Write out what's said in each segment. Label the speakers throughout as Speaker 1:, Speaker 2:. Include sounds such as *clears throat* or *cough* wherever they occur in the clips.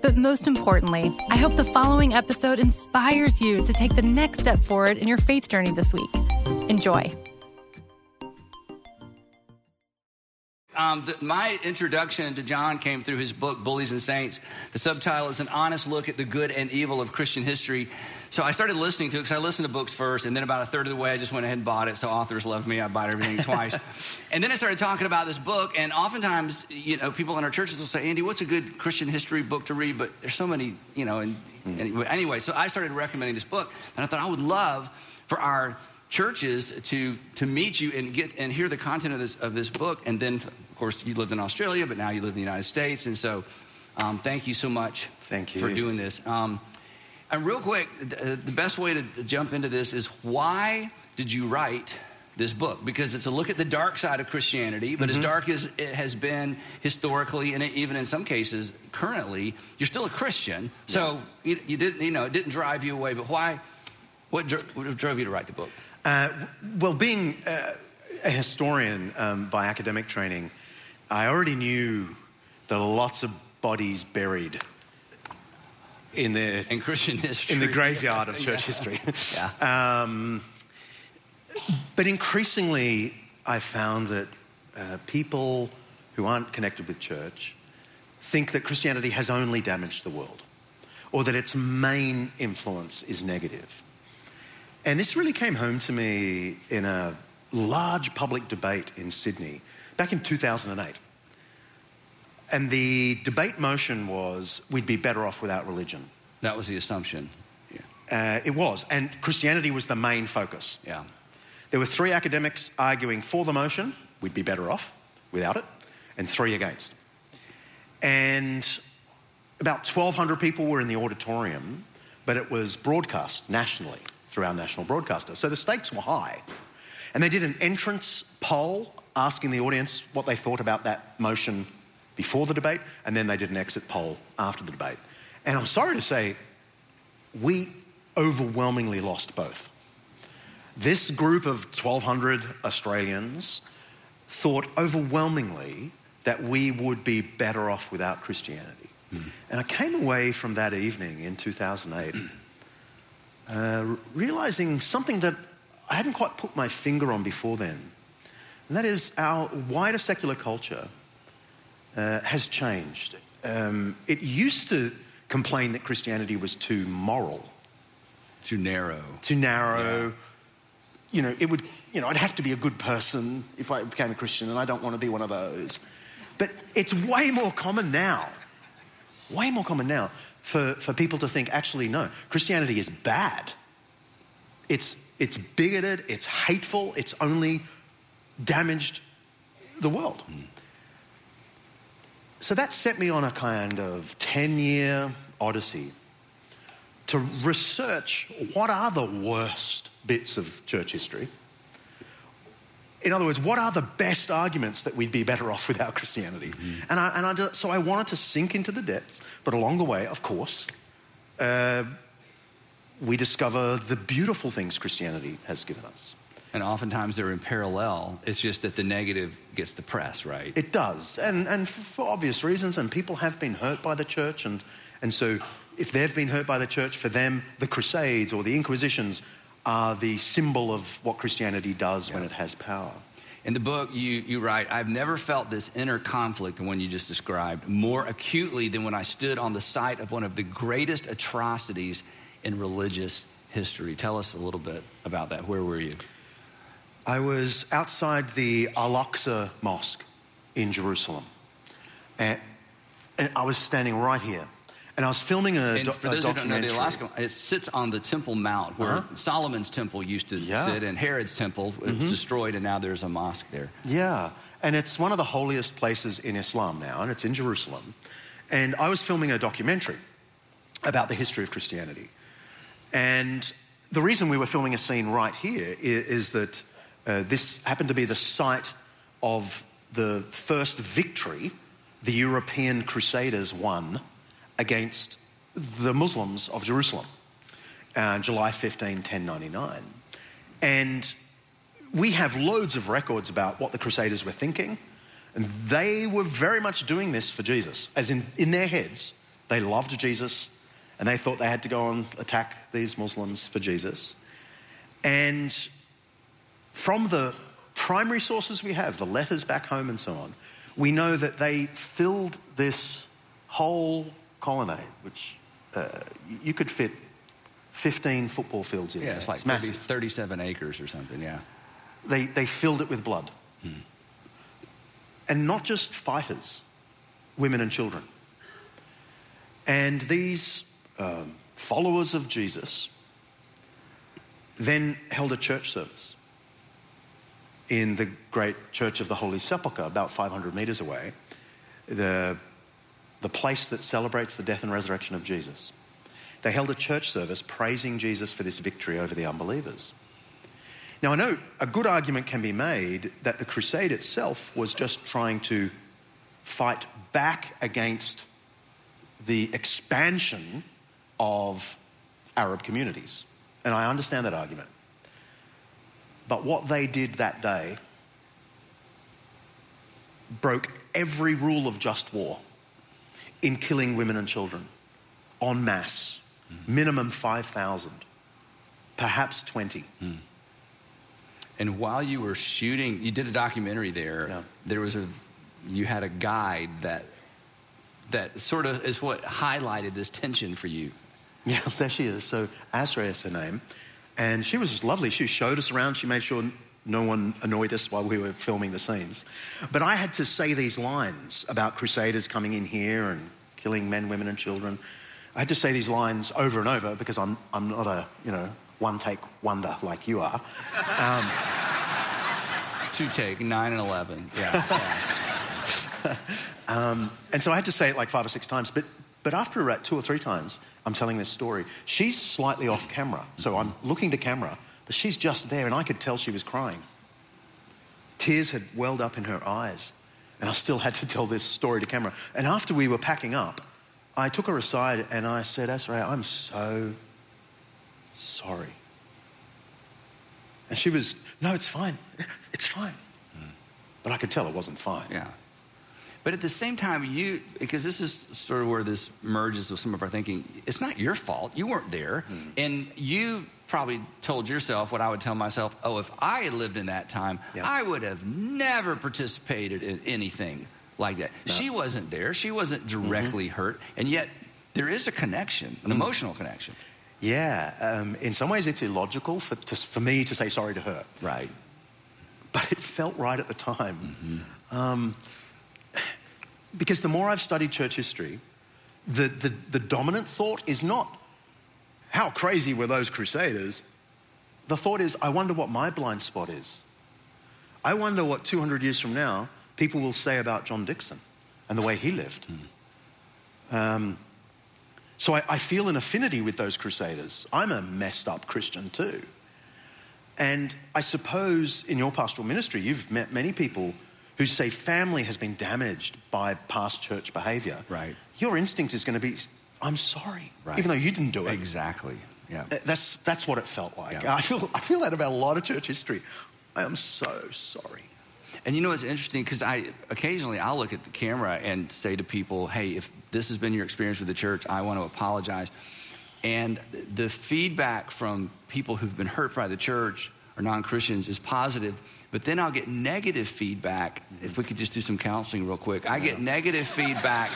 Speaker 1: But most importantly, I hope the following episode inspires you to take the next step forward in your faith journey this week. Enjoy.
Speaker 2: Um, the, my introduction to John came through his book, Bullies and Saints. The subtitle is An Honest Look at the Good and Evil of Christian History. So I started listening to it because I listened to books first, and then about a third of the way, I just went ahead and bought it. So authors love me; I bought everything *laughs* twice. and then I started talking about this book, and oftentimes, you know, people in our churches will say, "Andy, what's a good Christian history book to read?" But there's so many, you know. And anyway, anyway, so I started recommending this book, and I thought I would love for our churches to to meet you and get and hear the content of this of this book, and then course you lived in Australia, but now you live in the United States, and so um, thank you so much.
Speaker 3: Thank you
Speaker 2: for doing this. Um, and real quick, the best way to jump into this is why did you write this book? Because it's a look at the dark side of Christianity, but mm-hmm. as dark as it has been historically, and even in some cases currently, you're still a Christian. So yeah. you, you, didn't, you know, it didn't drive you away. But why? What, dro- what drove you to write the book? Uh,
Speaker 3: well, being uh, a historian um, by academic training, I already knew there are lots of bodies buried in the
Speaker 2: in Christian history,
Speaker 3: in the graveyard of *laughs* church yeah. history. yeah. Um, but increasingly, I found that uh, people who aren't connected with church think that Christianity has only damaged the world, or that its main influence is negative. And this really came home to me in a large public debate in Sydney back in 2008. And the debate motion was we'd be better off without religion.
Speaker 2: That was the assumption.
Speaker 3: Yeah. Uh, it was. And Christianity was the main focus.
Speaker 2: Yeah.
Speaker 3: There were three academics arguing for the motion, we'd be better off without it, and three against. And about 1,200 people were in the auditorium, but it was broadcast nationally through our national broadcaster. So the stakes were high. And they did an entrance poll asking the audience what they thought about that motion before the debate, and then they did an exit poll after the debate. And I'm sorry to say, we overwhelmingly lost both. This group of 1,200 Australians thought overwhelmingly that we would be better off without Christianity. Mm. And I came away from that evening in 2008 uh, realizing something that I hadn't quite put my finger on before then. And that is our wider secular culture uh, has changed. Um, it used to complain that Christianity was too moral,
Speaker 2: too narrow,
Speaker 3: too narrow. Yeah. You know, it would. You know, I'd have to be a good person if I became a Christian, and I don't want to be one of those. But it's way more common now. Way more common now for, for people to think, actually, no, Christianity is bad. It's, it's bigoted, it's hateful, it's only damaged the world. Mm. So that set me on a kind of 10 year odyssey to research what are the worst bits of church history. In other words, what are the best arguments that we'd be better off without Christianity? Mm-hmm. And, I, and I, so I wanted to sink into the depths, but along the way, of course, uh, we discover the beautiful things Christianity has given us.
Speaker 2: And oftentimes they're in parallel. It's just that the negative gets the press, right?
Speaker 3: It does. And, and for obvious reasons. And people have been hurt by the church. And, and so if they've been hurt by the church, for them, the Crusades or the Inquisitions are the symbol of what Christianity does yeah. when it has power.
Speaker 2: In the book, you, you write, I've never felt this inner conflict, the one you just described, more acutely than when I stood on the site of one of the greatest atrocities in religious history. Tell us a little bit about that. Where were you?
Speaker 3: I was outside the Al Aqsa Mosque in Jerusalem. And, and I was standing right here. And I was filming a,
Speaker 2: And
Speaker 3: do-
Speaker 2: for those who don't know, the
Speaker 3: documentary.
Speaker 2: Al Aqsa, it sits on the Temple Mount where
Speaker 3: Uh-huh.
Speaker 2: Solomon's temple used to
Speaker 3: Yeah. Mm-hmm.
Speaker 2: sit, and Herod's temple was destroyed, and now there's a mosque there.
Speaker 3: Yeah, and it's one of the holiest places in Islam now, and it's in Jerusalem. And I was filming a documentary about the history of Christianity. And the reason we were filming a scene right here is, is, that uh, this happened to be the site of the first victory the European Crusaders won against the Muslims of Jerusalem, uh, July 15, 1099. And we have loads of records about what the Crusaders were thinking, and they were very much doing this for Jesus. As in, in their heads, they loved Jesus, and they thought they had to go and attack these Muslims for Jesus. And from the primary sources we have, the letters back home and so on, we know that they filled this whole colonnade, which uh, you could fit 15 football fields in.
Speaker 2: Yeah,
Speaker 3: there.
Speaker 2: it's like 30,
Speaker 3: massive.
Speaker 2: 37 acres or something, yeah.
Speaker 3: They, they filled it with blood. And not just fighters, women and children. And these um, followers of Jesus then held a church service in the great Church of the Holy Sepulchre, about 500 meters away, the, the place that celebrates the death and resurrection of Jesus. They held a church service praising Jesus for this victory over the unbelievers. Now, I know a good argument can be made that the crusade itself was just trying to fight back against the expansion of Arab communities. And I understand that argument. But what they did that day broke every rule of just war in killing women and children en masse, hmm. minimum 5,000, perhaps 20. Hmm.
Speaker 2: And while you were shooting, you did a documentary there.
Speaker 3: Yeah.
Speaker 2: There was a, you had a guide that, that sort of is what highlighted this tension for you. *laughs*
Speaker 3: Yeah, there she is. So Asra is her name. And she was lovely. She showed us around. She made sure no one annoyed us while we were filming the scenes. But I had to say these lines about crusaders coming in here and killing men, women, and children. I had to say these lines over and over because I'm, I'm not a, you know, one take wonder like you are.
Speaker 2: Um, *laughs* two take, nine and 11. Yeah. yeah. *laughs*
Speaker 3: Um, and so I had to say it like five or six times. But, but after about two or three times, I'm telling this story. She's slightly off camera. So I'm looking to camera, but she's just there, and I could tell she was crying. Tears had welled up in her eyes. And I still had to tell this story to camera. And after we were packing up, I took her aside and I said, Asray, I'm so sorry. And she was, no, it's fine. It's fine. Hmm. But I could tell it wasn't fine.
Speaker 2: Yeah. But at the same time, you, because this is sort of where this merges with some of our thinking, it's not your fault. You weren't there. And you probably told yourself what I would tell myself oh, if I had lived in that time,
Speaker 3: Yeah.
Speaker 2: I would have never participated in anything like that. She wasn't there, she wasn't directly hurt. And yet, there is a connection, an emotional connection.
Speaker 3: Yeah, um, in some ways it's illogical for, to, for me to say sorry to her,
Speaker 2: Right.
Speaker 3: but it felt right at the time. Um, because the more I've studied church history, the, the, the dominant thought is not how crazy were those crusaders. The thought is, I wonder what my blind spot is. I wonder what 200 years from now people will say about John Dickson and the way he lived. Um, so I, I feel an affinity with those crusaders. I'm a messed up Christian too. And I suppose in your pastoral ministry, you've met many people who say family has been damaged by past church behavior.
Speaker 2: Right.
Speaker 3: Your instinct is going to be, I'm sorry,
Speaker 2: Right.
Speaker 3: even though you didn't do it.
Speaker 2: Exactly. Yeah.
Speaker 3: That's, that's what it felt like.
Speaker 2: Yeah.
Speaker 3: I, feel, I feel that about a lot of church history. I am so sorry.
Speaker 2: And you know what's interesting? Because I occasionally I'll look at the camera and say to people, "Hey, if this has been your experience with the church, I want to apologize." And the feedback from people who've been hurt by the church or non-Christians is positive. But then I'll get negative feedback. Mm-hmm. If we could just do some counseling real quick, I get negative feedback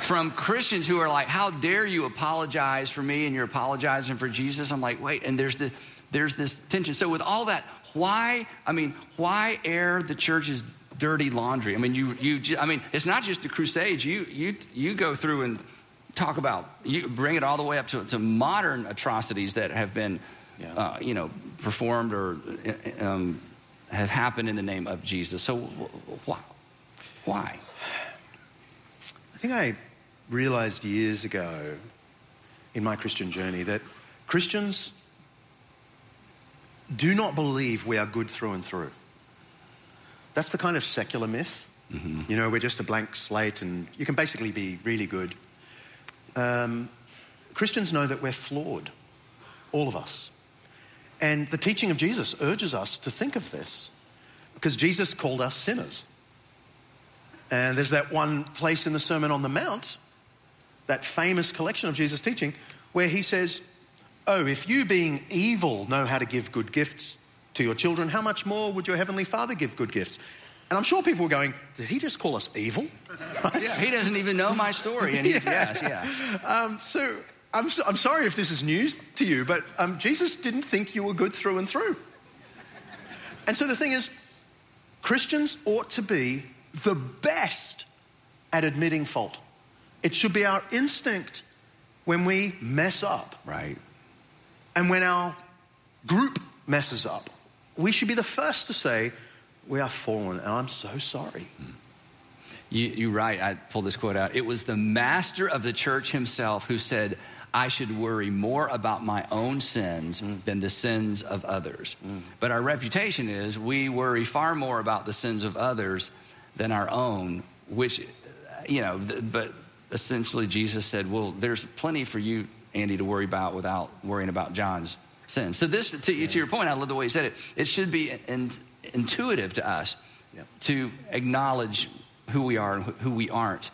Speaker 2: from Christians who are like, "How dare you apologize for me and you're apologizing for Jesus?" I'm like, "Wait," and there's the there's this tension. So with all that, why? I mean, why air the church's dirty laundry? I mean, you you. I mean, it's not just the Crusades. You you you go through and talk about, you bring it all the way up to, to modern atrocities that have been,
Speaker 3: Yeah.
Speaker 2: uh, you know, performed or um, have happened in the name of Jesus. So, why? Why?
Speaker 3: I think I realized years ago in my Christian journey that Christians do not believe we are good through and through. That's the kind of secular myth. You know, we're just a blank slate and you can basically be really good. Um, Christians know that we're flawed, all of us. And the teaching of Jesus urges us to think of this because Jesus called us sinners. And there's that one place in the Sermon on the Mount, that famous collection of Jesus' teaching, where he says, Oh, if you, being evil, know how to give good gifts to your children, how much more would your heavenly Father give good gifts? And I'm sure people were going, Did he just call us evil? *laughs*
Speaker 2: Yeah, he doesn't even know my story. And he, *laughs*
Speaker 3: Yeah.
Speaker 2: yes, yeah.
Speaker 3: Um, so I'm, so I'm sorry if this is news to you, but um, Jesus didn't think you were good through and through. And so the thing is, Christians ought to be the best at admitting fault. It should be our instinct when we mess up
Speaker 2: Right.
Speaker 3: and when our group messes up. We should be the first to say, We are fallen, and I'm so sorry.
Speaker 2: You, you're right. I pulled this quote out. It was the master of the church himself who said, I should worry more about my own sins mm. than the sins of others. Mm. But our reputation is we worry far more about the sins of others than our own, which, you know, th- but essentially Jesus said, well, there's plenty for you, Andy, to worry about without worrying about John's sins. So, this, to, to your point, I love the way you said it. It should be in, intuitive to us
Speaker 3: Yeah.
Speaker 2: to acknowledge who we are and wh- who we aren't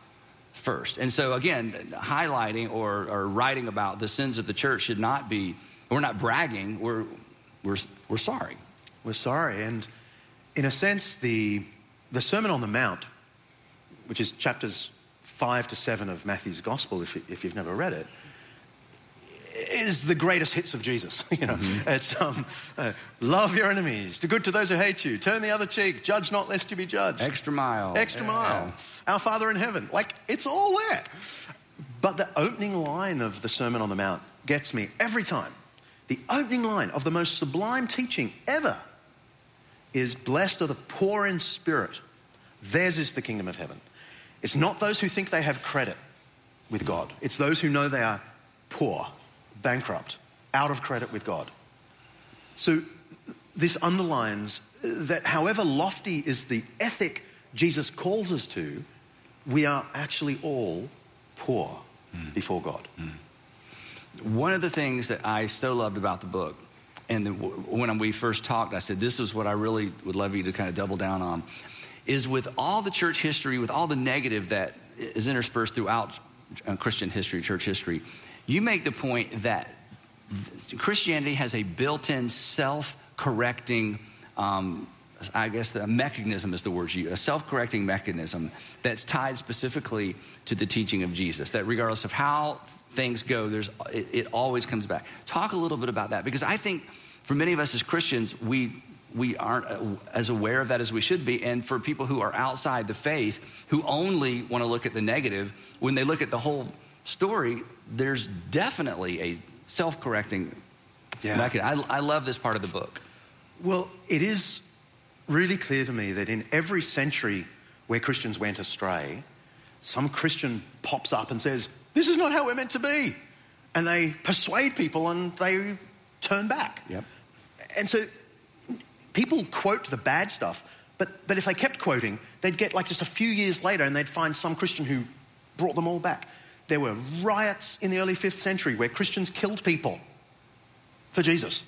Speaker 2: first. And so, again, highlighting or, or writing about the sins of the church should not be, we're not bragging, we're, we're, we're sorry.
Speaker 3: We're sorry. And in a sense, the, the Sermon on the Mount, which is chapters five to seven of Matthew's Gospel, if, if you've never read it, is the greatest hits of Jesus. *laughs* you know, it's um, uh, love your enemies, do good to those who hate you, turn the other cheek, judge not lest you be judged.
Speaker 2: Extra mile.
Speaker 3: Extra
Speaker 2: Yeah.
Speaker 3: mile. Our Father in heaven. Like, it's all there. But the opening line of the Sermon on the Mount gets me every time. The opening line of the most sublime teaching ever is Blessed are the poor in spirit. Theirs is the kingdom of heaven. It's not those who think they have credit with God, it's those who know they are poor, bankrupt, out of credit with God. So this underlines that however lofty is the ethic Jesus calls us to, we are actually all poor before God.
Speaker 2: One of the things that I so loved about the book, and the, when we first talked, I said, This is what I really would love you to kind of double down on, is with all the church history, with all the negative that is interspersed throughout uh, Christian history, church history, you make the point that Christianity has a built in self correcting, um, I guess the mechanism is the word you a self correcting mechanism that's tied specifically to the teaching of Jesus, that regardless of how things go, there's, it, it always comes back. Talk a little bit about that because I think for many of us as Christians, we we aren't as aware of that as we should be. And for people who are outside the faith, who only want to look at the negative, when they look at the whole story, there's definitely a self correcting
Speaker 3: Yeah.
Speaker 2: mechanism. I, I love this part of the book.
Speaker 3: Well, it is really clear to me that in every century where Christians went astray, some Christian pops up and says, This is not how we're meant to be. And they persuade people and they turn back.
Speaker 2: Yep.
Speaker 3: And so people quote the bad stuff, but, but if they kept quoting, they'd get like just a few years later and they'd find some Christian who brought them all back. There were riots in the early fifth century where Christians killed people for Jesus.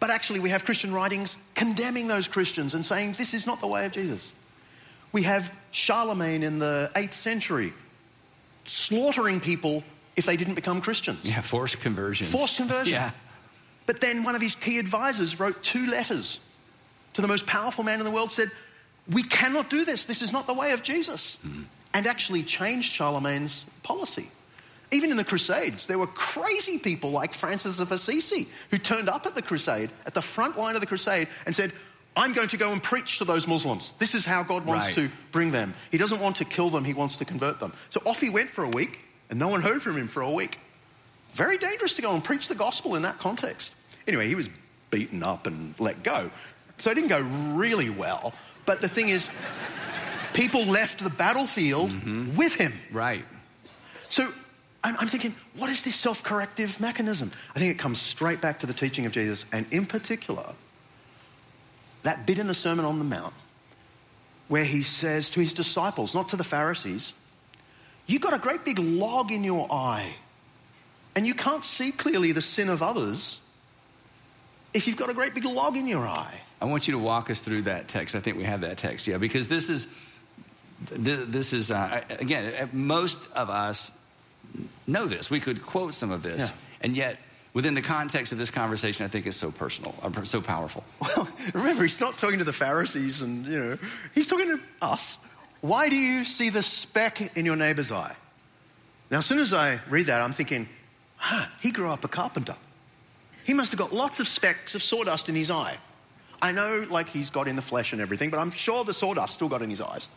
Speaker 3: But actually, we have Christian writings condemning those Christians and saying this is not the way of Jesus. We have Charlemagne in the 8th century slaughtering people if they didn't become Christians.
Speaker 2: Yeah, forced conversions.
Speaker 3: Forced conversion.
Speaker 2: Yeah.
Speaker 3: But then one of his key advisors wrote two letters to the most powerful man in the world, said, We cannot do this. This is not the way of Jesus. Mm. And actually changed Charlemagne's policy. Even in the Crusades, there were crazy people like Francis of Assisi who turned up at the crusade, at the front line of the crusade, and said, I'm going to go and preach to those Muslims. This is how God wants
Speaker 2: Right.
Speaker 3: to bring them. He doesn't want to kill them, he wants to convert them. So off he went for a week and no one *laughs* heard from him for a week. Very dangerous to go and preach the gospel in that context. Anyway, he was beaten up and let go. So it didn't go really well. But the thing is, people left the battlefield mm-hmm. with him.
Speaker 2: Right.
Speaker 3: So I'm, I'm thinking, what is this self corrective mechanism? I think it comes straight back to the teaching of Jesus, and in particular, that bit in the Sermon on the Mount where he says to his disciples, not to the Pharisees, You've got a great big log in your eye, and you can't see clearly the sin of others if you've got a great big log in your eye.
Speaker 2: I want you to walk us through that text. I think we have that text, yeah, because this is, this is uh, again, most of us know this. We could quote some of this, yeah. and yet within the context of this conversation, I think it's so personal, uh, so powerful. *laughs*
Speaker 3: Well, remember, he's not talking to the Pharisees, and you know, he's talking to us. Why do you see the speck in your neighbor's eye? Now, as soon as I read that, I'm thinking, huh, he grew up a carpenter. He must have got lots of specks of sawdust in his eye. I know, like, he's got in the flesh and everything, but I'm sure the sawdust still got in his eyes.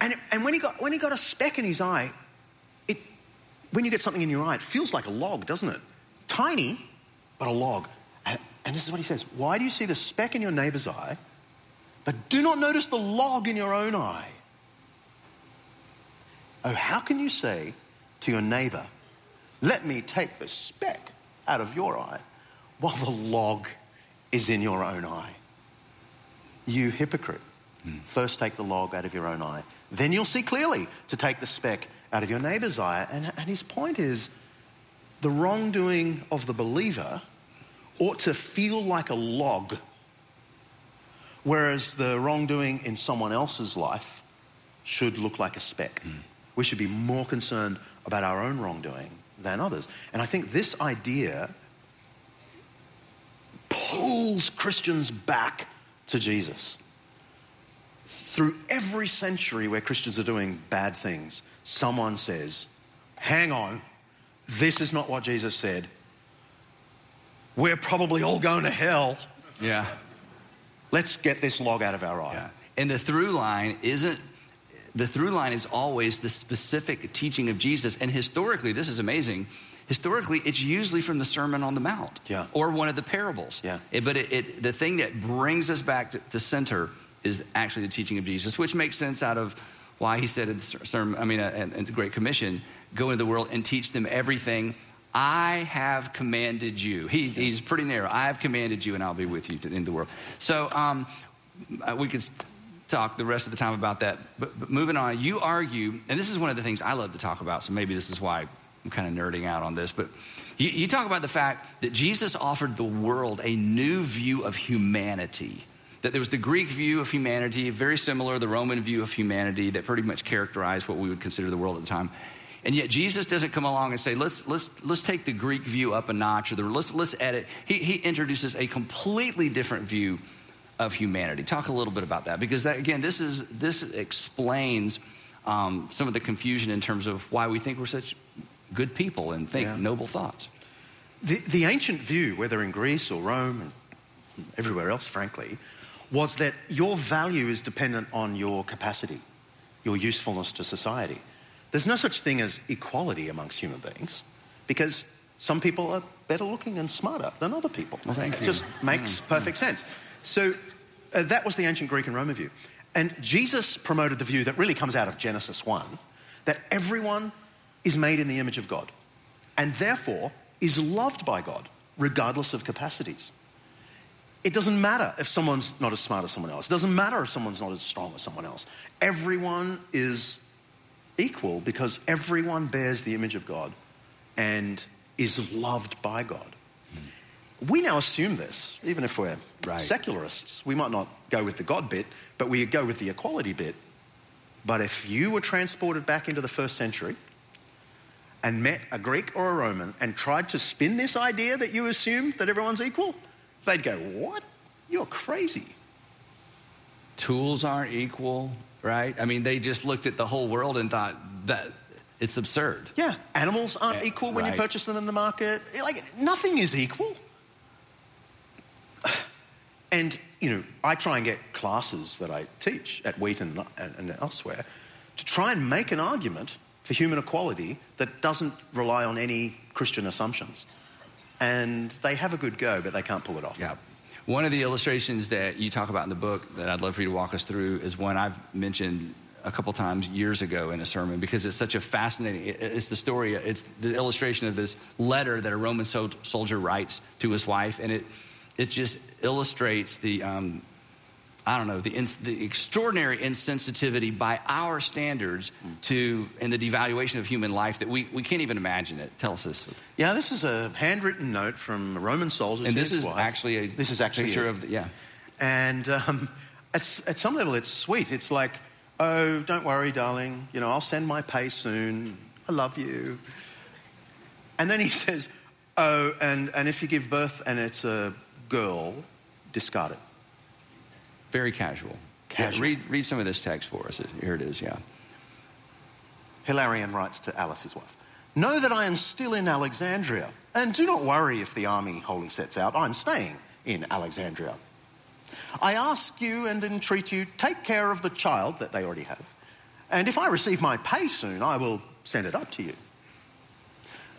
Speaker 3: And, and when, he got, when he got a speck in his eye, it, when you get something in your eye, it feels like a log, doesn't it? Tiny, but a log. And, and this is what he says Why do you see the speck in your neighbor's eye, but do not notice the log in your own eye? Oh, how can you say to your neighbor, Let me take the speck out of your eye, while the log is in your own eye. You hypocrite. Mm. First take the log out of your own eye. Then you'll see clearly to take the speck out of your neighbor's eye. And, and his point is the wrongdoing of the believer ought to feel like a log, whereas the wrongdoing in someone else's life should look like a speck. Mm. We should be more concerned about our own wrongdoing than others. And I think this idea pulls Christians back to Jesus. Through every century where Christians are doing bad things, someone says, Hang on, this is not what Jesus said. We're probably all going to hell.
Speaker 2: Yeah.
Speaker 3: Let's get this log out of our eye. Yeah.
Speaker 2: And the through line isn't the through line is always the specific teaching of Jesus. And historically, this is amazing historically it's usually from the sermon on the mount
Speaker 3: yeah.
Speaker 2: or one of the parables
Speaker 3: yeah.
Speaker 2: It, but it, it, the thing that brings us back to, to, center is actually the teaching of jesus which makes sense out of why he said in the sermon i mean uh, in the great commission go into the world and teach them everything. I have commanded you. He, he's pretty narrow. I have commanded you and i'll be with you to, in the world. So um, uh, we could talk the rest of the time about that. But, but moving on you argue and this is one of the things i love to talk about so maybe this is why I'm kind of nerding out on this, but you, you talk about the fact that Jesus offered the world a new view of humanity that there was the Greek view of humanity, very similar, to the Roman view of humanity that pretty much characterized what we would consider the world at the time. And yet Jesus doesn't come along and say, let's, let's, let's take the Greek view up a notch or the, let's, let's edit. He, he introduces a completely different view of humanity. Talk a little bit about that because that, again, this, is, this explains um, some of the confusion in terms of why we think we're such good people and think yeah. noble thoughts.
Speaker 3: The, the ancient view, whether in Greece or Rome and everywhere else, frankly, was that your value is dependent on your capacity, your usefulness to society. There's no such thing as equality amongst human beings because some people are better looking and smarter than other people.
Speaker 2: Well,
Speaker 3: it
Speaker 2: you.
Speaker 3: just makes mm. perfect sense. So uh, that was the ancient Greek and Roman view. And Jesus promoted the view that really comes out of Genesis 1 that everyone is made in the image of God and therefore is loved by God, regardless of capacities. It doesn't matter if someone's not as smart as someone else. It doesn't matter if someone's not as strong as someone else. Everyone is equal because everyone bears the image of God and is loved by God. We now assume this, even if we're right. secularists. We might not go with the God bit, but we go with the equality bit. But if you were transported back into the first century and met a Greek or a Roman and tried to spin this idea that you assume that everyone's equal, they'd go, What? You're crazy.
Speaker 2: Tools aren't equal, right? I mean, they just looked at the whole world and thought that it's absurd.
Speaker 3: Yeah, animals aren't yeah, equal when right. you purchase them in the market. Like, nothing is equal. *sighs* And, you know, I try and get classes that I teach at Wheaton and, and elsewhere to try and make an argument for human equality that doesn't rely on any Christian assumptions. And they have a good go, but they can't pull it off.
Speaker 2: Yeah. One of the illustrations that you talk about in the book that I'd love for you to walk us through is one I've mentioned a couple times years ago in a sermon because it's such a fascinating it's the story it's the illustration of this letter that a roman soldier writes to his wife and it it just illustrates the um, I don't know, the, ins- the extraordinary insensitivity by our standards to, and the devaluation of human life that we, we can't even imagine it. Tell us this.
Speaker 3: Yeah, this is a handwritten note from a Roman soldier.
Speaker 2: And this is
Speaker 3: wife.
Speaker 2: actually a
Speaker 3: this is actually
Speaker 2: picture
Speaker 3: a,
Speaker 2: of, the, yeah.
Speaker 3: And um, at, at some level, it's sweet. It's like, oh, don't worry, darling. You know, I'll send my pay soon. I love you. And then he *laughs* says, oh, and, and if you give birth and it's a girl, discard it.
Speaker 2: Very casual.
Speaker 3: Casual.
Speaker 2: Yeah, read, read some of this text for us. Here it is, yeah.
Speaker 3: Hilarion writes to Alis, his wife Know that I am still in Alexandria, and do not worry if the army wholly sets out. I'm staying in Alexandria. I ask you and entreat you, take care of the child that they already have. And if I receive my pay soon, I will send it up to you.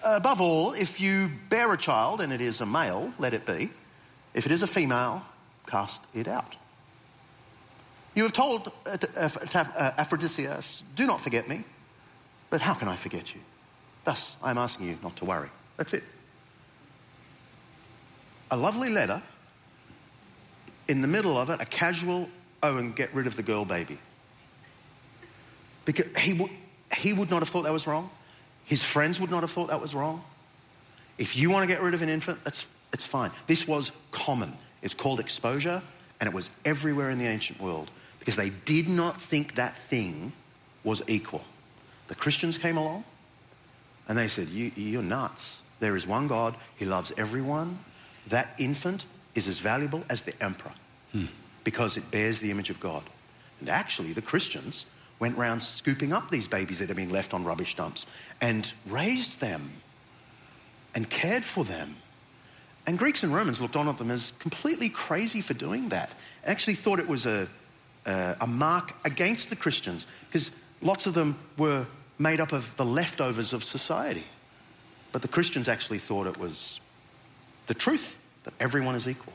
Speaker 3: Above all, if you bear a child and it is a male, let it be. If it is a female, cast it out. You have told uh, uh, Aphrodisias, do not forget me. But how can I forget you? Thus, I'm asking you not to worry. That's it. A lovely letter. In the middle of it, a casual, oh, and get rid of the girl baby. Because he, he would not have thought that was wrong. His friends would not have thought that was wrong. If you want to get rid of an infant, that's, it's fine. This was common. It's called exposure, and it was everywhere in the ancient world because they did not think that thing was equal. The Christians came along and they said, you, You're nuts. There is one God, He loves everyone. That infant is as valuable as the emperor hmm. because it bears the image of God. And actually, the Christians went around scooping up these babies that had been left on rubbish dumps and raised them and cared for them. And Greeks and Romans looked on at them as completely crazy for doing that. Actually, thought it was a, uh, a mark against the Christians because lots of them were made up of the leftovers of society. But the Christians actually thought it was the truth that everyone is equal.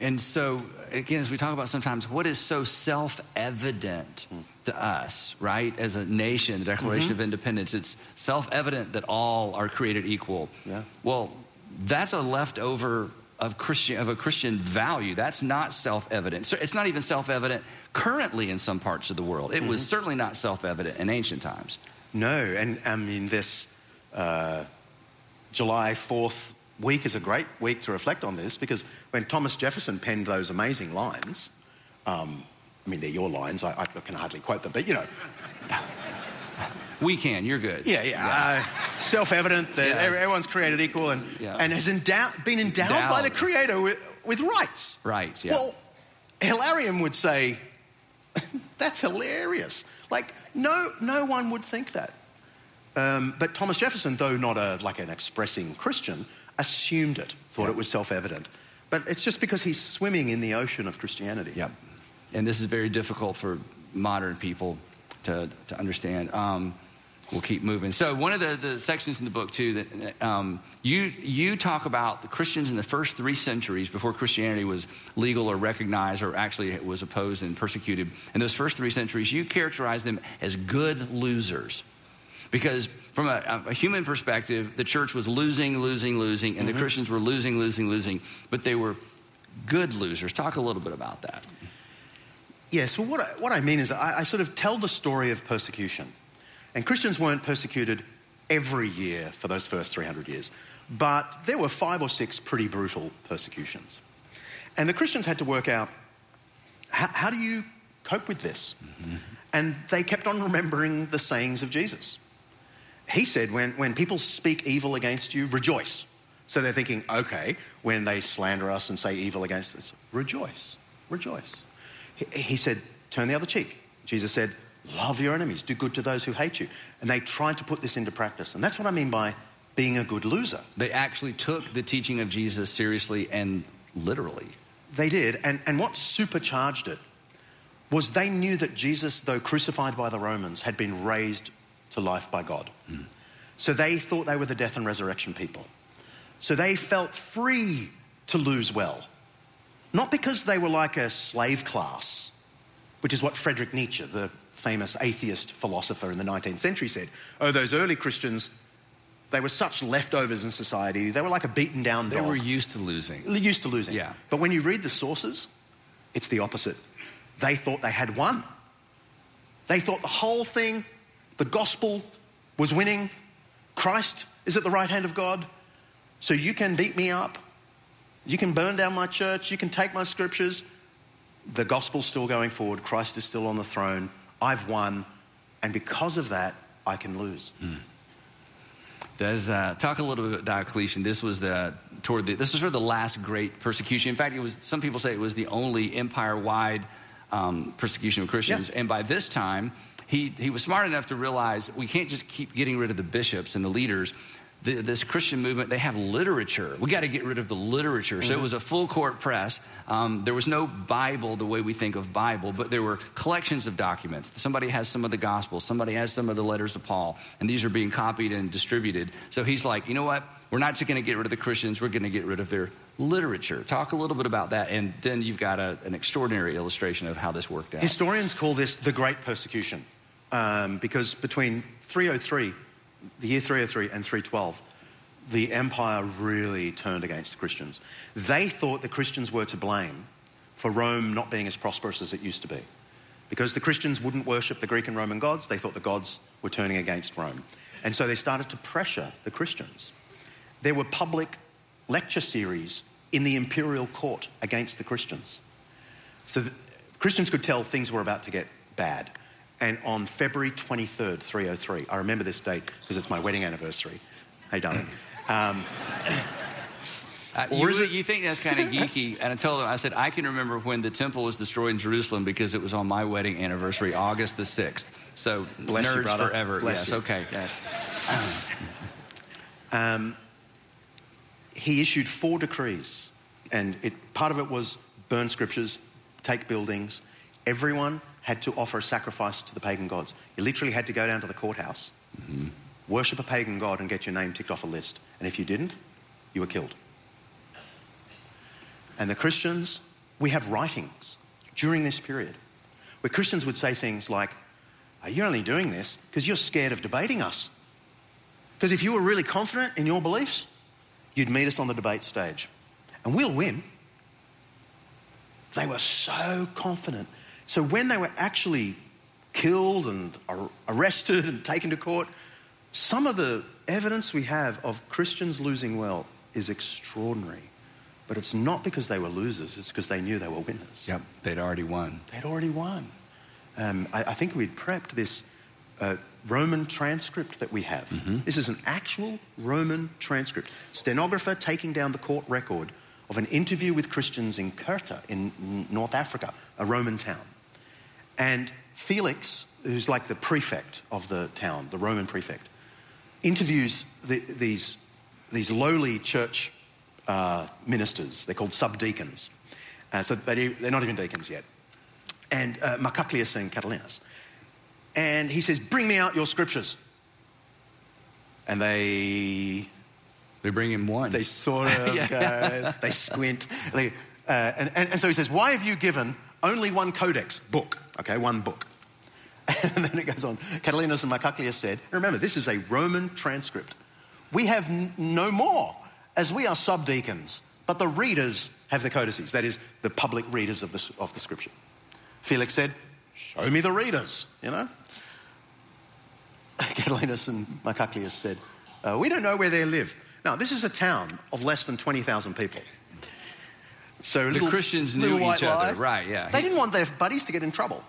Speaker 2: And so, again, as we talk about sometimes, what is so self evident mm. to us, right? As a nation, the Declaration mm-hmm. of Independence, it's self evident that all are created equal.
Speaker 3: Yeah.
Speaker 2: Well, that's a leftover of Christian of a Christian value. That's not self-evident. So it's not even self-evident currently in some parts of the world. It mm-hmm. was certainly not self-evident in ancient times.
Speaker 3: No, and I mean this uh, July Fourth week is a great week to reflect on this because when Thomas Jefferson penned those amazing lines, um, I mean they're your lines. I, I can hardly quote them, but you know.
Speaker 2: We can. You're good.
Speaker 3: Yeah, yeah. yeah. Uh, self-evident that yes. everyone's created equal and yeah. and has endowed, been endowed, endowed, by the Creator with, with rights.
Speaker 2: Rights. Yeah.
Speaker 3: Well, Hilarion would say, *laughs* "That's hilarious." Like no, no one would think that. Um, but Thomas Jefferson, though not a like an expressing Christian, assumed it, thought yeah. it was self-evident. But it's just because he's swimming in the ocean of Christianity.
Speaker 2: Yep. And this is very difficult for modern people to, to understand. Um, we'll keep moving. So one of the, the sections in the book too that um, you you talk about the Christians in the first three centuries before Christianity was legal or recognized or actually was opposed and persecuted. In those first three centuries, you characterize them as good losers. Because from a, a human perspective, the church was losing, losing, losing, and mm-hmm. the Christians were losing, losing, losing, but they were good losers. Talk a little bit about that.
Speaker 3: Yes, well, what I, what I mean is I, I sort of tell the story of persecution. And Christians weren't persecuted every year for those first 300 years, but there were five or six pretty brutal persecutions. And the Christians had to work out how, do you cope with this? Mm-hmm. And they kept on remembering the sayings of Jesus. He said, when, when people speak evil against you, rejoice. So they're thinking, okay, when they slander us and say evil against us, rejoice, rejoice. He, he said, turn the other cheek. Jesus said, Love your enemies, do good to those who hate you. And they tried to put this into practice. And that's what I mean by being a good loser.
Speaker 2: They actually took the teaching of Jesus seriously and literally.
Speaker 3: They did. And, and what supercharged it was they knew that Jesus, though crucified by the Romans, had been raised to life by God. Hmm. So they thought they were the death and resurrection people. So they felt free to lose well. Not because they were like a slave class, which is what Friedrich Nietzsche, the famous atheist philosopher in the 19th century, said. Oh, those early Christians, they were such leftovers in society. They were like a beaten down
Speaker 2: They
Speaker 3: dog.
Speaker 2: were used to losing.
Speaker 3: used to losing.
Speaker 2: Yeah.
Speaker 3: But when you read the sources, it's the opposite. They thought they had won. They thought the whole thing, the gospel was winning. Christ is at the right hand of God. So you can beat me up. You can burn down my church. You can take my scriptures. The gospel's still going forward. Christ is still on the throne. I've won. And because of that, I can lose.
Speaker 2: Does uh, talk a little bit about Diocletian. This was the toward the this was sort of the last great persecution. In fact, it was some people say it was the only empire-wide um, persecution of Christians.
Speaker 3: Yeah.
Speaker 2: And by this time, he he was smart enough to realize we can't just keep getting rid of the bishops and the leaders. The, this Christian movement, they have literature. We got to get rid of the literature. So it was a full court press. Um, there was no Bible the way we think of Bible, but there were collections of documents. Somebody has some of the Gospels, somebody has some of the letters of Paul, and these are being copied and distributed. So he's like, you know what? We're not just going to get rid of the Christians, we're going to get rid of their literature. Talk a little bit about that, and then you've got a, an extraordinary illustration of how this worked out.
Speaker 3: Historians call this the Great Persecution um, because between 303, the year 303 and 312, the empire really turned against the Christians. They thought the Christians were to blame for Rome not being as prosperous as it used to be. Because the Christians wouldn't worship the Greek and Roman gods, they thought the gods were turning against Rome. And so they started to pressure the Christians. There were public lecture series in the imperial court against the Christians. So the, Christians could tell things were about to get bad. And on February 23rd, 303, I remember this date because it's my wedding anniversary. Hey, darling. Um,
Speaker 2: Uh, you,
Speaker 3: it-
Speaker 2: you think that's kind of geeky. And I told him, I said, I can remember when the temple was destroyed in Jerusalem because it was on my wedding anniversary, August the 6th. So
Speaker 3: bless
Speaker 2: nerds
Speaker 3: you, brother.
Speaker 2: forever.
Speaker 3: Bless
Speaker 2: yes,
Speaker 3: you.
Speaker 2: okay.
Speaker 3: Yes. um, he issued four decrees, and it, part of it was burn scriptures, take buildings. Everyone had to offer a sacrifice to the pagan gods. You literally had to go down to the courthouse, mm-hmm. worship a pagan god, and get your name ticked off a list. And if you didn't, you were killed. And the Christians, we have writings during this period where Christians would say things like, "Are you only doing this because you're scared of debating us? Because if you were really confident in your beliefs, you'd meet us on the debate stage and we'll win. They were so confident. So when they were actually killed and arrested and taken to court, some of the evidence we have of Christians losing well is extraordinary. But it's not because they were losers, it's because they knew they were winners.
Speaker 2: Yep, they'd already won.
Speaker 3: They'd already won. Um, I, I think we'd prepped this uh, Roman transcript that we have. This is an actual Roman transcript. Stenographer taking down the court record of an interview with Christians in Cirta in North Africa, a Roman town. And Felix, who's like the prefect of the town, the Roman prefect, interviews the, these, these lowly church uh, ministers. They're called subdeacons. Uh, so they, they're not even deacons yet. And uh, Marcuclius and Catullinus. And he says, Bring me out your scriptures. And they
Speaker 2: They bring him one.
Speaker 3: they sort of *laughs* go, they squint. They, uh, and, and, and so he says, Why have you given only one codex book? Okay, one book. *laughs* And then it goes on. Catullinus and Marcuclius said, Remember, this is a Roman transcript. We have n- no more, as we are subdeacons, but the readers have the codices, that is, the public readers of the, of the scripture. Felix said, Show me the readers, you know? *laughs* Catullinus and Marcuclius said, uh, We don't know where they live. Now, this is a town of less than 20,000 people. So
Speaker 2: The Christians knew each other,
Speaker 3: lie.
Speaker 2: right, yeah.
Speaker 3: They didn't want their buddies to get in trouble.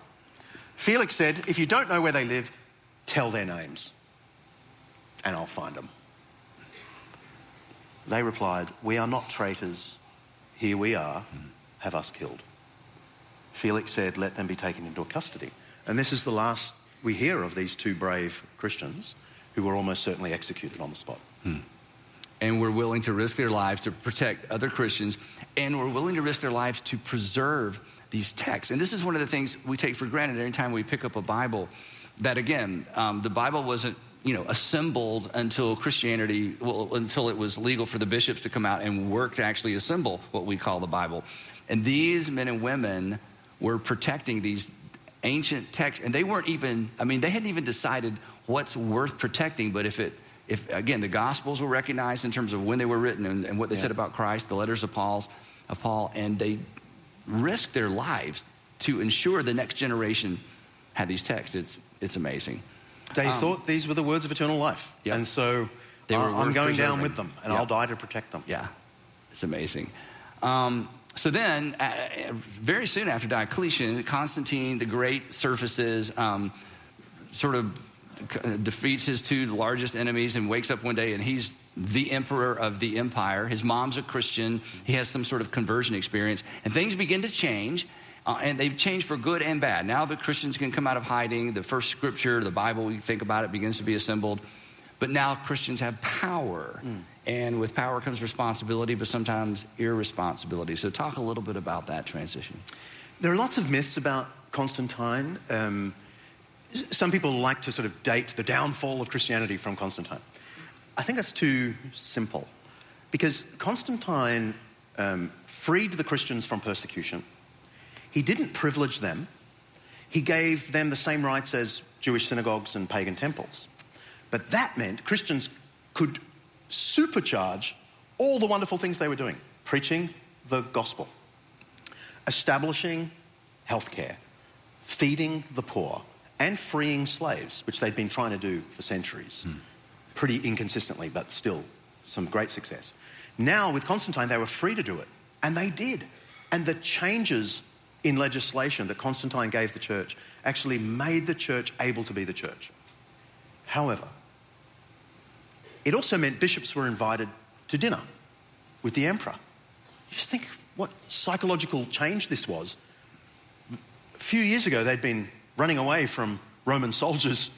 Speaker 3: Felix said, If you don't know where they live, tell their names, and I'll find them. They replied, We are not traitors. Here we are. Have us killed. Felix said, Let them be taken into custody. And this is the last we hear of these two brave Christians who were almost certainly executed on the spot. Hmm.
Speaker 2: And were willing to risk their lives to protect other Christians, and were willing to risk their lives to preserve these texts. And this is one of the things we take for granted every time we pick up a Bible. that again, um, the Bible wasn't you know assembled until Christianity, well, until it was legal for the bishops to come out and work to actually assemble what we call the Bible. And these men and women were protecting these ancient texts, and they weren't even. I mean, they hadn't even decided what's worth protecting. But if it if again the gospels were recognized in terms of when they were written and, and what they yeah. said about christ the letters of paul's of paul and they risked their lives to ensure the next generation had these texts. It's it's amazing.
Speaker 3: They um, thought these were the words of eternal life. Yep. and so uh, i'm going down with them and yep. i'll die to protect them.
Speaker 2: Yeah. It's amazing. Um, so then, uh, very soon after Diocletian, Constantine the Great surfaces, um, sort of defeats his two largest enemies and wakes up one day and he's the emperor of the empire. His mom's a Christian. He has some sort of conversion experience. And things begin to change. Uh, and they've changed for good and bad. Now the Christians can come out of hiding. The first scripture, the Bible, we think about it, begins to be assembled. But now Christians have power. Mm. And with power comes responsibility, but sometimes irresponsibility. So, talk a little bit about that transition.
Speaker 3: There are lots of myths about Constantine. Um, some people like to sort of date the downfall of Christianity from Constantine. I think that's too simple because Constantine um, freed the Christians from persecution. He didn't privilege them, he gave them the same rights as Jewish synagogues and pagan temples. But that meant Christians could supercharge all the wonderful things they were doing preaching the gospel, establishing healthcare, feeding the poor, and freeing slaves, which they'd been trying to do for centuries, mm. pretty inconsistently, but still some great success. Now, with Constantine, they were free to do it, and they did. And the changes in legislation that Constantine gave the church actually made the church able to be the church. However, it also meant bishops were invited to dinner with the emperor. You just think what psychological change this was. A few years ago, they'd been running away from Roman soldiers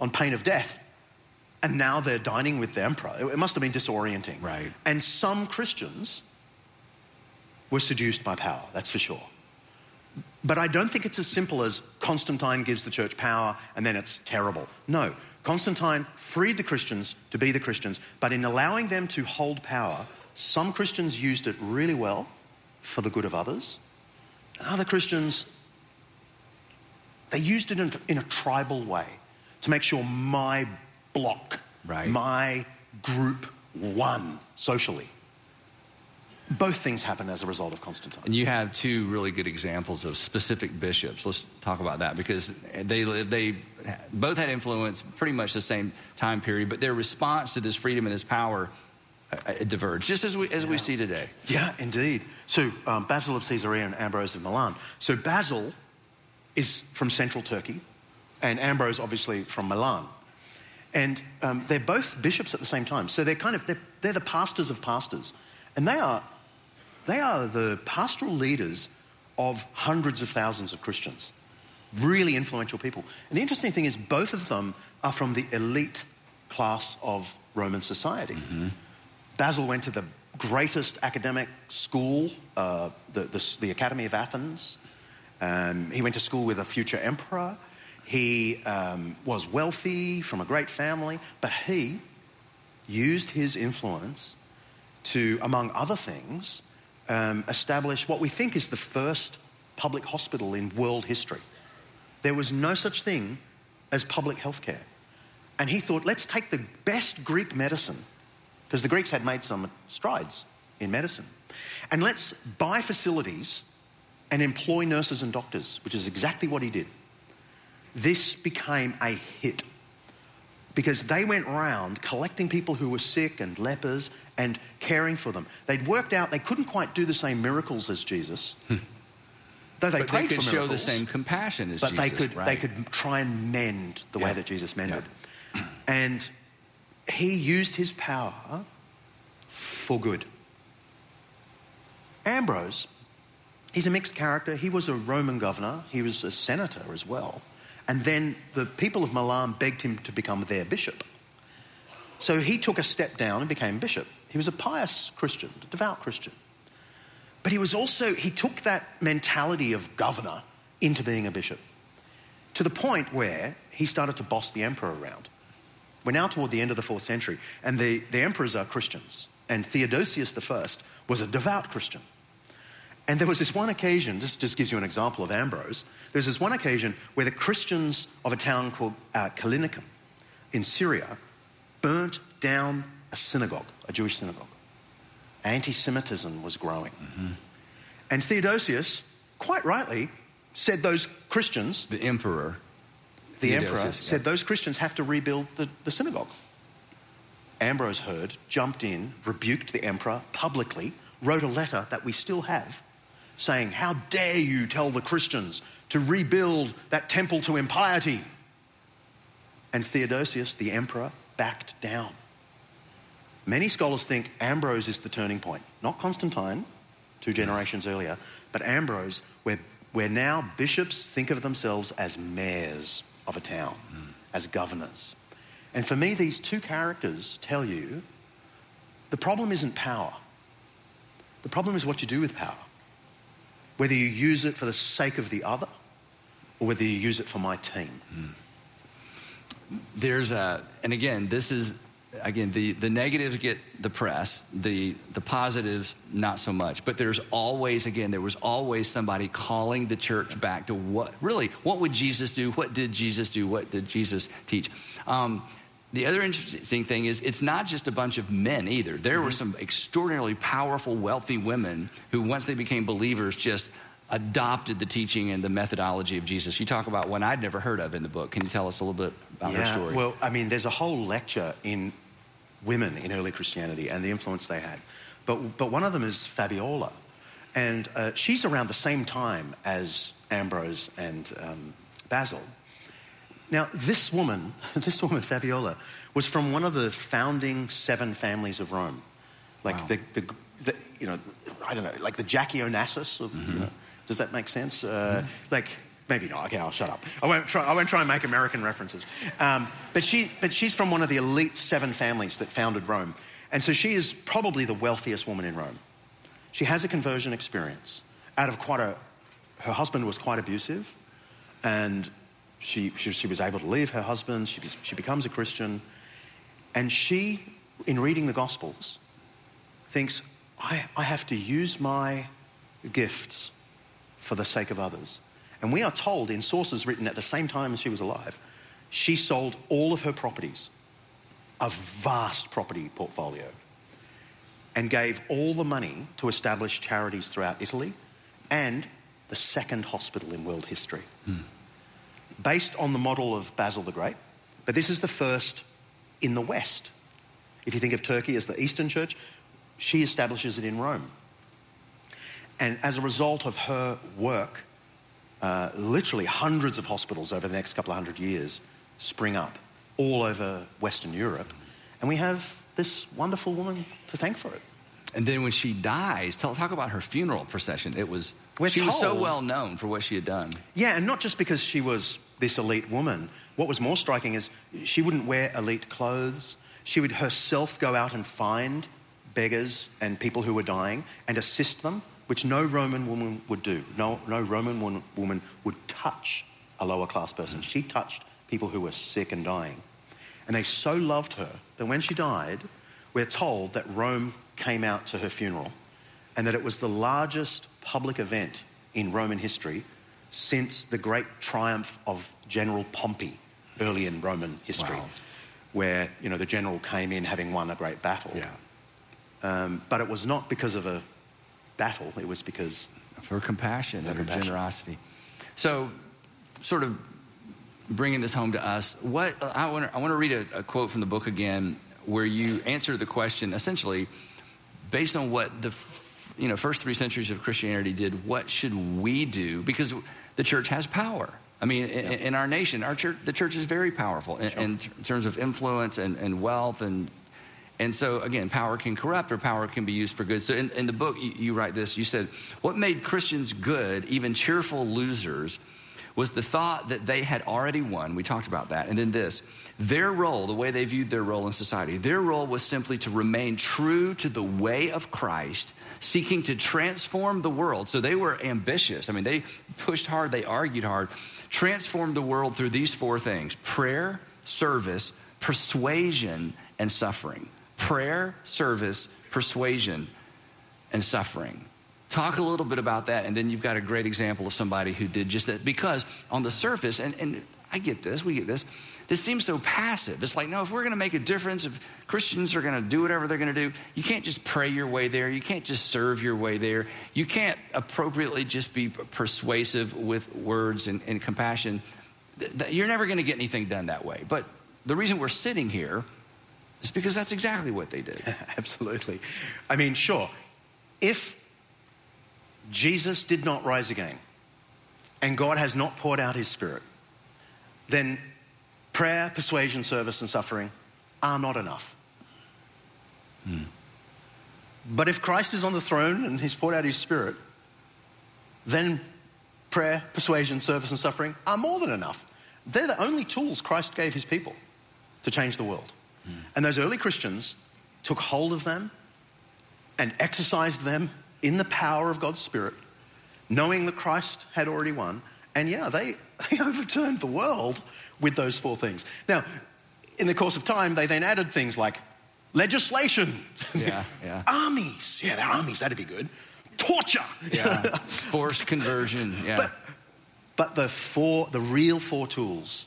Speaker 3: on pain of death. And now they're dining with the emperor. It must have been disorienting.
Speaker 2: Right.
Speaker 3: And some Christians were seduced by power, that's for sure. But I don't think it's as simple as Constantine gives the church power and then it's terrible. No, Constantine freed the Christians to be the Christians, but in allowing them to hold power, some Christians used it really well for the good of others, and other Christians they used it in, in a tribal way to make sure my block, right. my group won socially. Both things happen as a result of Constantine.
Speaker 2: And you have two really good examples of specific bishops. Let's talk about that because they, they both had influence pretty much the same time period, but their response to this freedom and this power uh, uh diverged, just as we, as yeah. we see today.
Speaker 3: Yeah, indeed. So um, Basil of Caesarea and Ambrose of Milan. So Basil is from central Turkey, and Ambrose, obviously, from Milan. And um, they're both bishops at the same time. So they're kind of, they're, they're the pastors of pastors. And they are, they are the pastoral leaders of hundreds of thousands of Christians. Really influential people. And the interesting thing is, both of them are from the elite class of Roman society. Mm-hmm. Basil went to the greatest academic school, uh, the, the, the Academy of Athens. Um, he went to school with a future emperor. He um, was wealthy from a great family, but he used his influence to, among other things, um, establish what we think is the first public hospital in world history. There was no such thing as public health care. And he thought, let's take the best Greek medicine, because the Greeks had made some strides in medicine, and let's buy facilities and employ nurses and doctors, which is exactly what he did. This became a hit because they went around collecting people who were sick and lepers and caring for them. They'd worked out they couldn't quite do the same miracles as Jesus. Hmm.
Speaker 2: Though they but prayed they could for miracles, show the same compassion as
Speaker 3: but
Speaker 2: Jesus.
Speaker 3: But they could
Speaker 2: right?
Speaker 3: they could try and mend the yeah. way that Jesus mended. Yeah. *clears throat* And he used his power for good. Ambrose He's a mixed character. He was a Roman governor, he was a senator as well. And then the people of Milan begged him to become their bishop. So he took a step down and became bishop. He was a pious Christian, a devout Christian. But he was also, he took that mentality of governor into being a bishop. To the point where he started to boss the emperor around. We're now toward the end of the fourth century, and the, the emperors are Christians. And Theodosius I was a devout Christian. And there was this one occasion, this just gives you an example of Ambrose. There's this one occasion where the Christians of a town called uh, Callinicum in Syria burnt down a synagogue, a Jewish synagogue. Anti Semitism was growing. Mm-hmm. And Theodosius, quite rightly, said those Christians,
Speaker 2: the emperor,
Speaker 3: the Theodosius, emperor, yeah. said those Christians have to rebuild the, the synagogue. Ambrose heard, jumped in, rebuked the emperor publicly, wrote a letter that we still have saying, How dare you tell the Christians to rebuild that temple to impiety? And Theodosius, the emperor, backed down. Many scholars think Ambrose is the turning point, not Constantine, two generations earlier, but Ambrose, where, where now bishops think of themselves as mayors of a town, mm. as governors. And for me, these two characters tell you the problem isn't power. The problem is what you do with power. Whether you use it for the sake of the other or whether you use it for my team.
Speaker 2: There's a, and again, this is again, the, the negatives get the press, the, the positives, not so much. But there's always, again, there was always somebody calling the church back to what, really, what would Jesus do? What did Jesus do? What did Jesus teach? Um, the other interesting thing is it's not just a bunch of men either. There mm-hmm. were some extraordinarily powerful, wealthy women who, once they became believers, just adopted the teaching and the methodology of Jesus. You talk about one I'd never heard of in the book. Can you tell us a little bit about
Speaker 3: yeah,
Speaker 2: her story?
Speaker 3: Well, I mean, there's a whole lecture in women in early Christianity and the influence they had. But, but one of them is Fabiola. And uh, she's around the same time as Ambrose and um, Basil. Now, this woman, *laughs* this woman, Fabiola, was from one of the founding seven families of Rome. Like wow. the, the, the, you know, I don't know, like the Jackie Onassis of, mm-hmm. you know, does that make sense? Uh, mm-hmm. Like, maybe not. Okay, I'll shut up. I won't try, I won't try and make American references. Um, but, she, but she's from one of the elite seven families that founded Rome. And so she is probably the wealthiest woman in Rome. She has a conversion experience out of quite a, her husband was quite abusive. And she, she, she was able to leave her husband. She, she becomes a Christian. And she, in reading the Gospels, thinks, I, I have to use my gifts for the sake of others. And we are told in sources written at the same time as she was alive, she sold all of her properties, a vast property portfolio, and gave all the money to establish charities throughout Italy and the second hospital in world history. Hmm. Based on the model of Basil the Great, but this is the first in the West. If you think of Turkey as the Eastern Church, she establishes it in Rome. And as a result of her work, uh, literally hundreds of hospitals over the next couple of hundred years spring up all over Western Europe. And we have this wonderful woman to thank for it.
Speaker 2: And then when she dies, tell, talk about her funeral procession. It was, We're she told, was so well known for what she had done.
Speaker 3: Yeah, and not just because she was this elite woman. What was more striking is she wouldn't wear elite clothes. She would herself go out and find beggars and people who were dying and assist them, which no Roman woman would do. No, no Roman woman would touch a lower class person. She touched people who were sick and dying. And they so loved her that when she died, we're told that Rome came out to her funeral and that it was the largest public event in Roman history since the great triumph of General Pompey early in Roman history, wow. where you know the general came in having won a great battle.
Speaker 2: Yeah.
Speaker 3: Um, but it was not because of a battle; it was because
Speaker 2: for compassion and compassion. generosity. So, sort of bringing this home to us, what I want to, I want to read a, a quote from the book again, where you answer the question essentially based on what the you know first three centuries of Christianity did. What should we do? Because the church has power. I mean, in, in our nation, our church, the church is very powerful in, sure. in terms of influence and, and, wealth. And, and so, again, power can corrupt or power can be used for good. So, in, in the book, you, you write this you said, What made Christians good, even cheerful losers, was the thought that they had already won. We talked about that. And then this their role, the way they viewed their role in society, their role was simply to remain true to the way of Christ, seeking to transform the world. So they were ambitious. I mean, they pushed hard, they argued hard, transformed the world through these four things prayer, service, persuasion, and suffering. Prayer, service, persuasion, and suffering. Talk a little bit about that, and then you've got a great example of somebody who did just that. Because on the surface, and, and I get this, we get this, this seems so passive. It's like, no, if we're going to make a difference, if Christians are going to do whatever they're going to do, you can't just pray your way there. You can't just serve your way there. You can't appropriately just be persuasive with words and, and compassion. You're never going to get anything done that way. But the reason we're sitting here is because that's exactly what they did. *laughs*
Speaker 3: Absolutely. I mean, sure, if Jesus did not rise again and God has not poured out his spirit, then prayer, persuasion, service, and suffering are not enough. Hmm. But if Christ is on the throne and he's poured out his spirit, then prayer, persuasion, service, and suffering are more than enough. They're the only tools Christ gave his people to change the world. Hmm. And those early Christians took hold of them and exercised them in the power of God's Spirit, knowing that Christ had already won. And yeah, they, *laughs* they overturned the world with those four things. Now, in the course of time, they then added things like legislation,
Speaker 2: yeah, yeah. *laughs*
Speaker 3: armies. Yeah, armies, that'd be good. Torture,
Speaker 2: yeah. forced conversion. *laughs* Yeah.
Speaker 3: But, but the four, the real four tools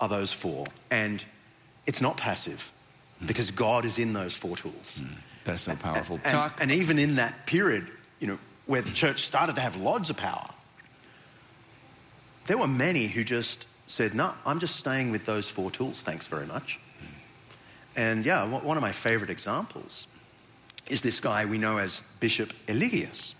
Speaker 3: are those four. And it's not passive mm. because God is in those four tools. Mm.
Speaker 2: That's so powerful.
Speaker 3: And, Talk. And, and even in that period, you know, where the church started to have lots of power, there were many who just said, No, I'm just staying with those four tools, thanks very much. And yeah, one of my favorite examples is this guy we know as Bishop Eligius,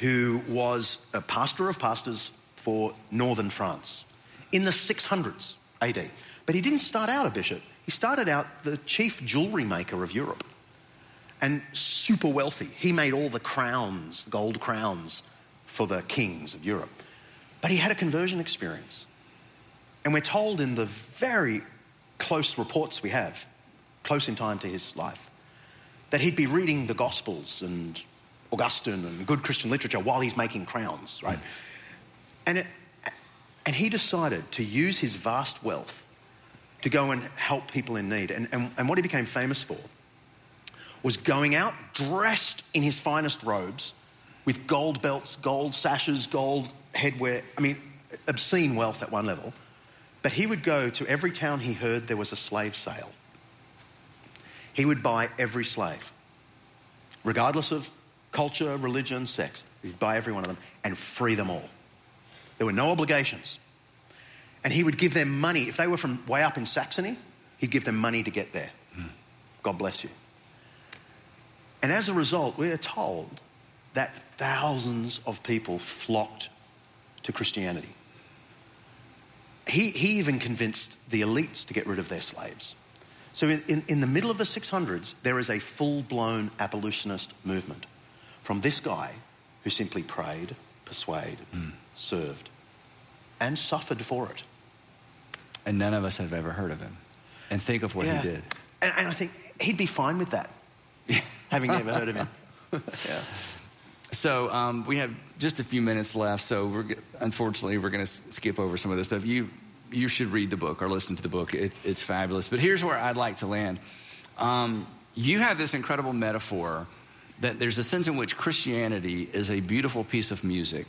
Speaker 3: who was a pastor of pastors for northern France in the 600s AD. But he didn't start out a bishop, he started out the chief jewelry maker of Europe and super wealthy. He made all the crowns, gold crowns for the kings of Europe. But he had a conversion experience. And we're told in the very close reports we have, close in time to his life, that he'd be reading the Gospels and Augustine and good Christian literature while he's making crowns, right? Mm. And, it, and he decided to use his vast wealth to go and help people in need. And, and, and what he became famous for was going out dressed in his finest robes with gold belts, gold sashes, gold headwear. I mean, obscene wealth at one level. But he would go to every town he heard there was a slave sale. He would buy every slave, regardless of culture, religion, sex. He'd buy every one of them and free them all. There were no obligations. And he would give them money. If they were from way up in Saxony, he'd give them money to get there. Mm. God bless you. And as a result, we are told that thousands of people flocked to Christianity. He, he even convinced the elites to get rid of their slaves. So, in, in, in the middle of the 600s, there is a full blown abolitionist movement from this guy who simply prayed, persuaded, mm. served, and suffered for it.
Speaker 2: And none of us have ever heard of him. And think of what yeah. he did.
Speaker 3: And, and I think he'd be fine with that. *laughs* having never heard of him. *laughs* yeah.
Speaker 2: So um, we have just a few minutes left. So we're, unfortunately, we're going to skip over some of this stuff. You you should read the book or listen to the book. It, it's fabulous. But here's where I'd like to land. Um, you have this incredible metaphor that there's a sense in which Christianity is a beautiful piece of music.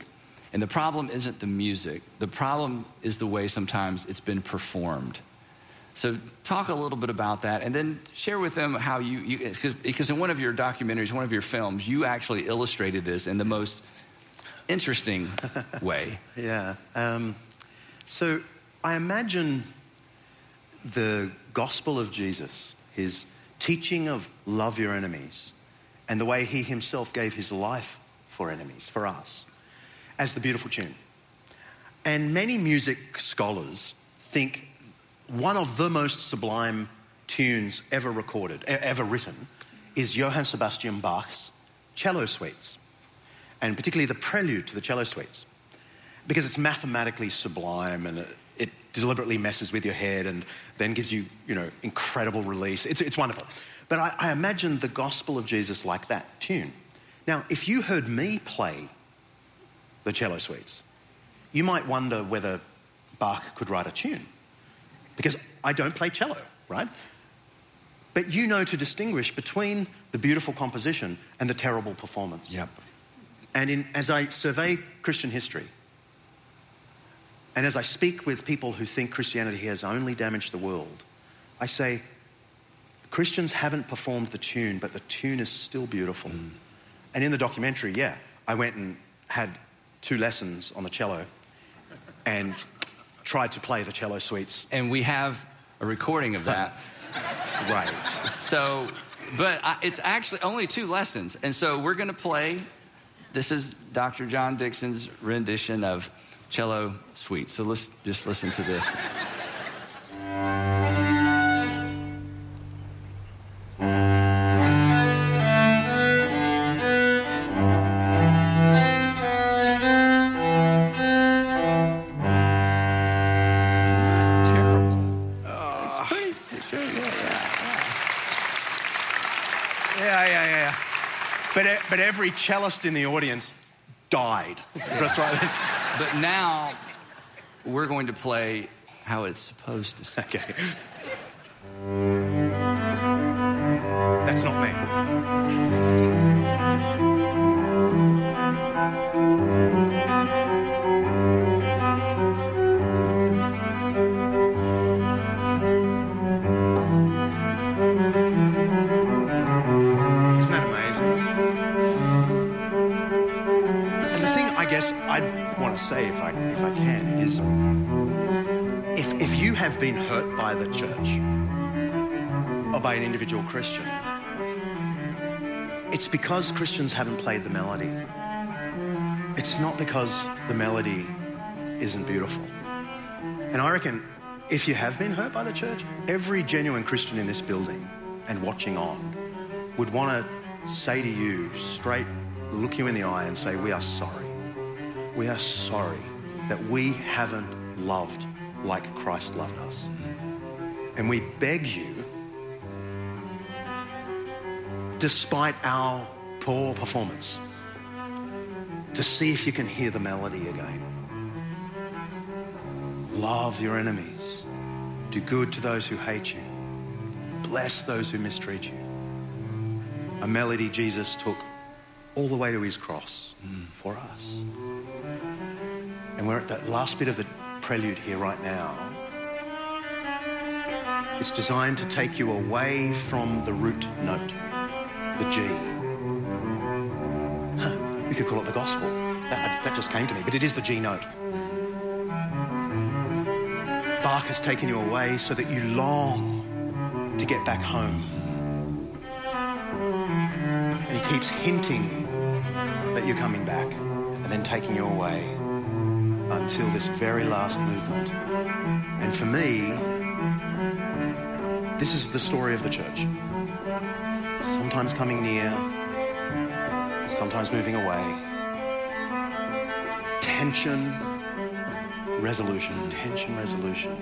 Speaker 2: And the problem isn't the music, the problem is the way sometimes it's been performed. So talk a little bit about that, and then share with them how you, you because in one of your documentaries, one of your films, you actually illustrated this in the most interesting way. *laughs*
Speaker 3: Yeah. Um, so I imagine the gospel of Jesus, his teaching of love your enemies, and the way he himself gave his life for enemies, for us, as the beautiful tune. And many music scholars think one of the most sublime tunes ever recorded, ever written, is Johann Sebastian Bach's cello suites, and particularly the prelude to the cello suites. because it's mathematically sublime and it, deliberately messes with your head and then gives you, you know, incredible release. It's, it's wonderful. But I, I imagine the gospel of Jesus like that tune. Now, if you heard me play the cello suites, you might wonder whether Bach could write a tune. Because I don't play cello, right? But you know to distinguish between the beautiful composition and the terrible performance.
Speaker 2: Yep.
Speaker 3: And in, as I survey Christian history, and as I speak with people who think Christianity has only damaged the world, I say, Christians haven't performed the tune, but the tune is still beautiful. Mm. And in the documentary, yeah, I went and had two lessons on the cello and tried to play the cello suites.
Speaker 2: And we have a recording of that. *laughs*
Speaker 3: right.
Speaker 2: So, but I, it's actually only two lessons. And so we're going to play. This is Dr. John Dickson's rendition of cello suite. So let's just listen to this.
Speaker 3: Every cellist in the audience died. *laughs* Just right.
Speaker 2: but now we're going to play how it's supposed to sound.
Speaker 3: Okay. I want to say, if I, if I can, is if, if you have been hurt by the church or by an individual Christian, it's because Christians haven't played the melody. It's not because the melody isn't beautiful. And I reckon if you have been hurt by the church, every genuine Christian in this building and watching on would want to say to you straight, look you in the eye and say, We are sorry. We are sorry that we haven't loved like Christ loved us. And we beg you, despite our poor performance, to see if you can hear the melody again. Love your enemies. Do good to those who hate you. Bless those who mistreat you. A melody Jesus took all the way to his cross mm, for us. And we're at that last bit of the prelude here right now. It's designed to take you away from the root note, the G. Huh, we could call it the gospel. That, that just came to me, but it is the G note. Bach has taken you away so that you long to get back home. And he keeps hinting that you're coming back and then taking you away until this very last movement. And for me, this is the story of the church. Sometimes coming near, sometimes moving away. Tension, resolution, tension, resolution.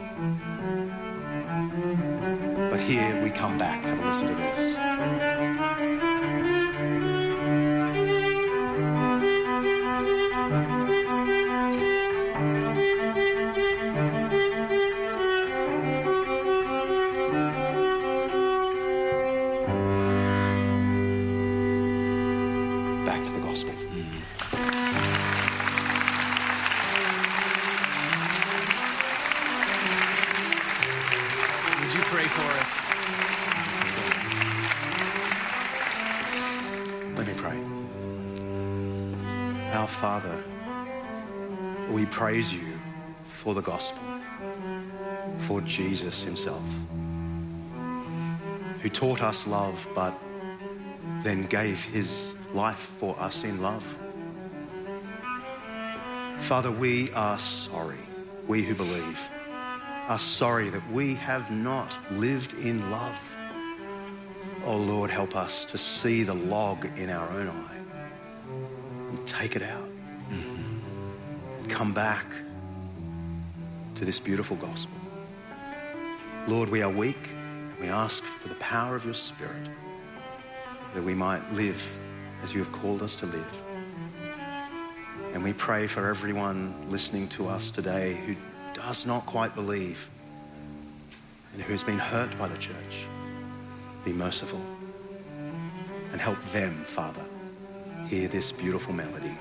Speaker 3: But here we come back. Have a listen to this. Who taught us love but then gave his life for us in love. Father, we are sorry, we who believe, are sorry that we have not lived in love. Oh Lord, help us to see the log in our own eye and take it out mm-hmm, and come back to this beautiful gospel. Lord, we are weak, we ask for the power of your Spirit that we might live as you have called us to live. And we pray for everyone listening to us today who does not quite believe and who has been hurt by the church. Be merciful and help them, Father, hear this beautiful melody.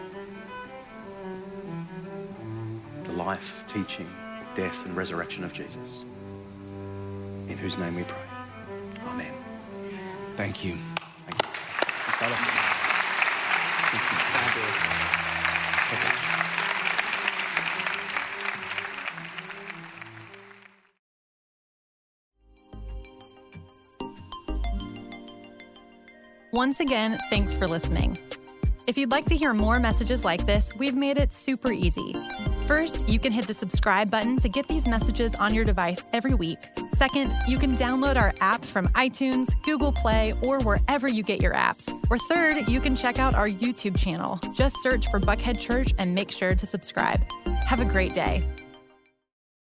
Speaker 3: The life, teaching, death, and resurrection of Jesus, in whose name we pray. Amen.
Speaker 2: Thank you.
Speaker 3: Thank you. Father.
Speaker 1: Once again, thanks for listening. If you'd like to hear more messages like this, we've made it super easy. First, you can hit the subscribe button to get these messages on your device every week. Second, you can download our app from iTunes, Google Play, or wherever you get your apps. Or third, you can check out our YouTube channel. Just search for Buckhead Church and make sure to subscribe. Have a great day.